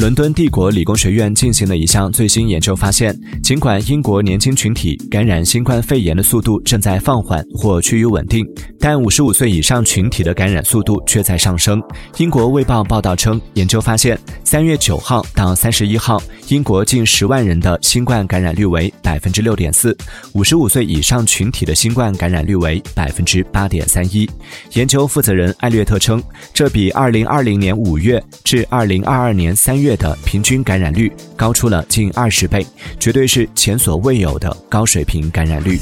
伦敦帝国理工学院进行的一项最新研究发现，尽管英国年轻群体感染新冠肺炎的速度正在放缓或趋于稳定，但五十五岁以上群体的感染速度却在上升。英国卫报报道称，研究发现，三月九号到三十一号，英国近十万人的新冠感染率为百分之六点四，五十五岁以上群体的新冠感染率为百分之八点三一。研究负责人艾略特称，这比二零二零年五月至二零二二年三月。月的平均感染率高出了近二十倍，绝对是前所未有的高水平感染率。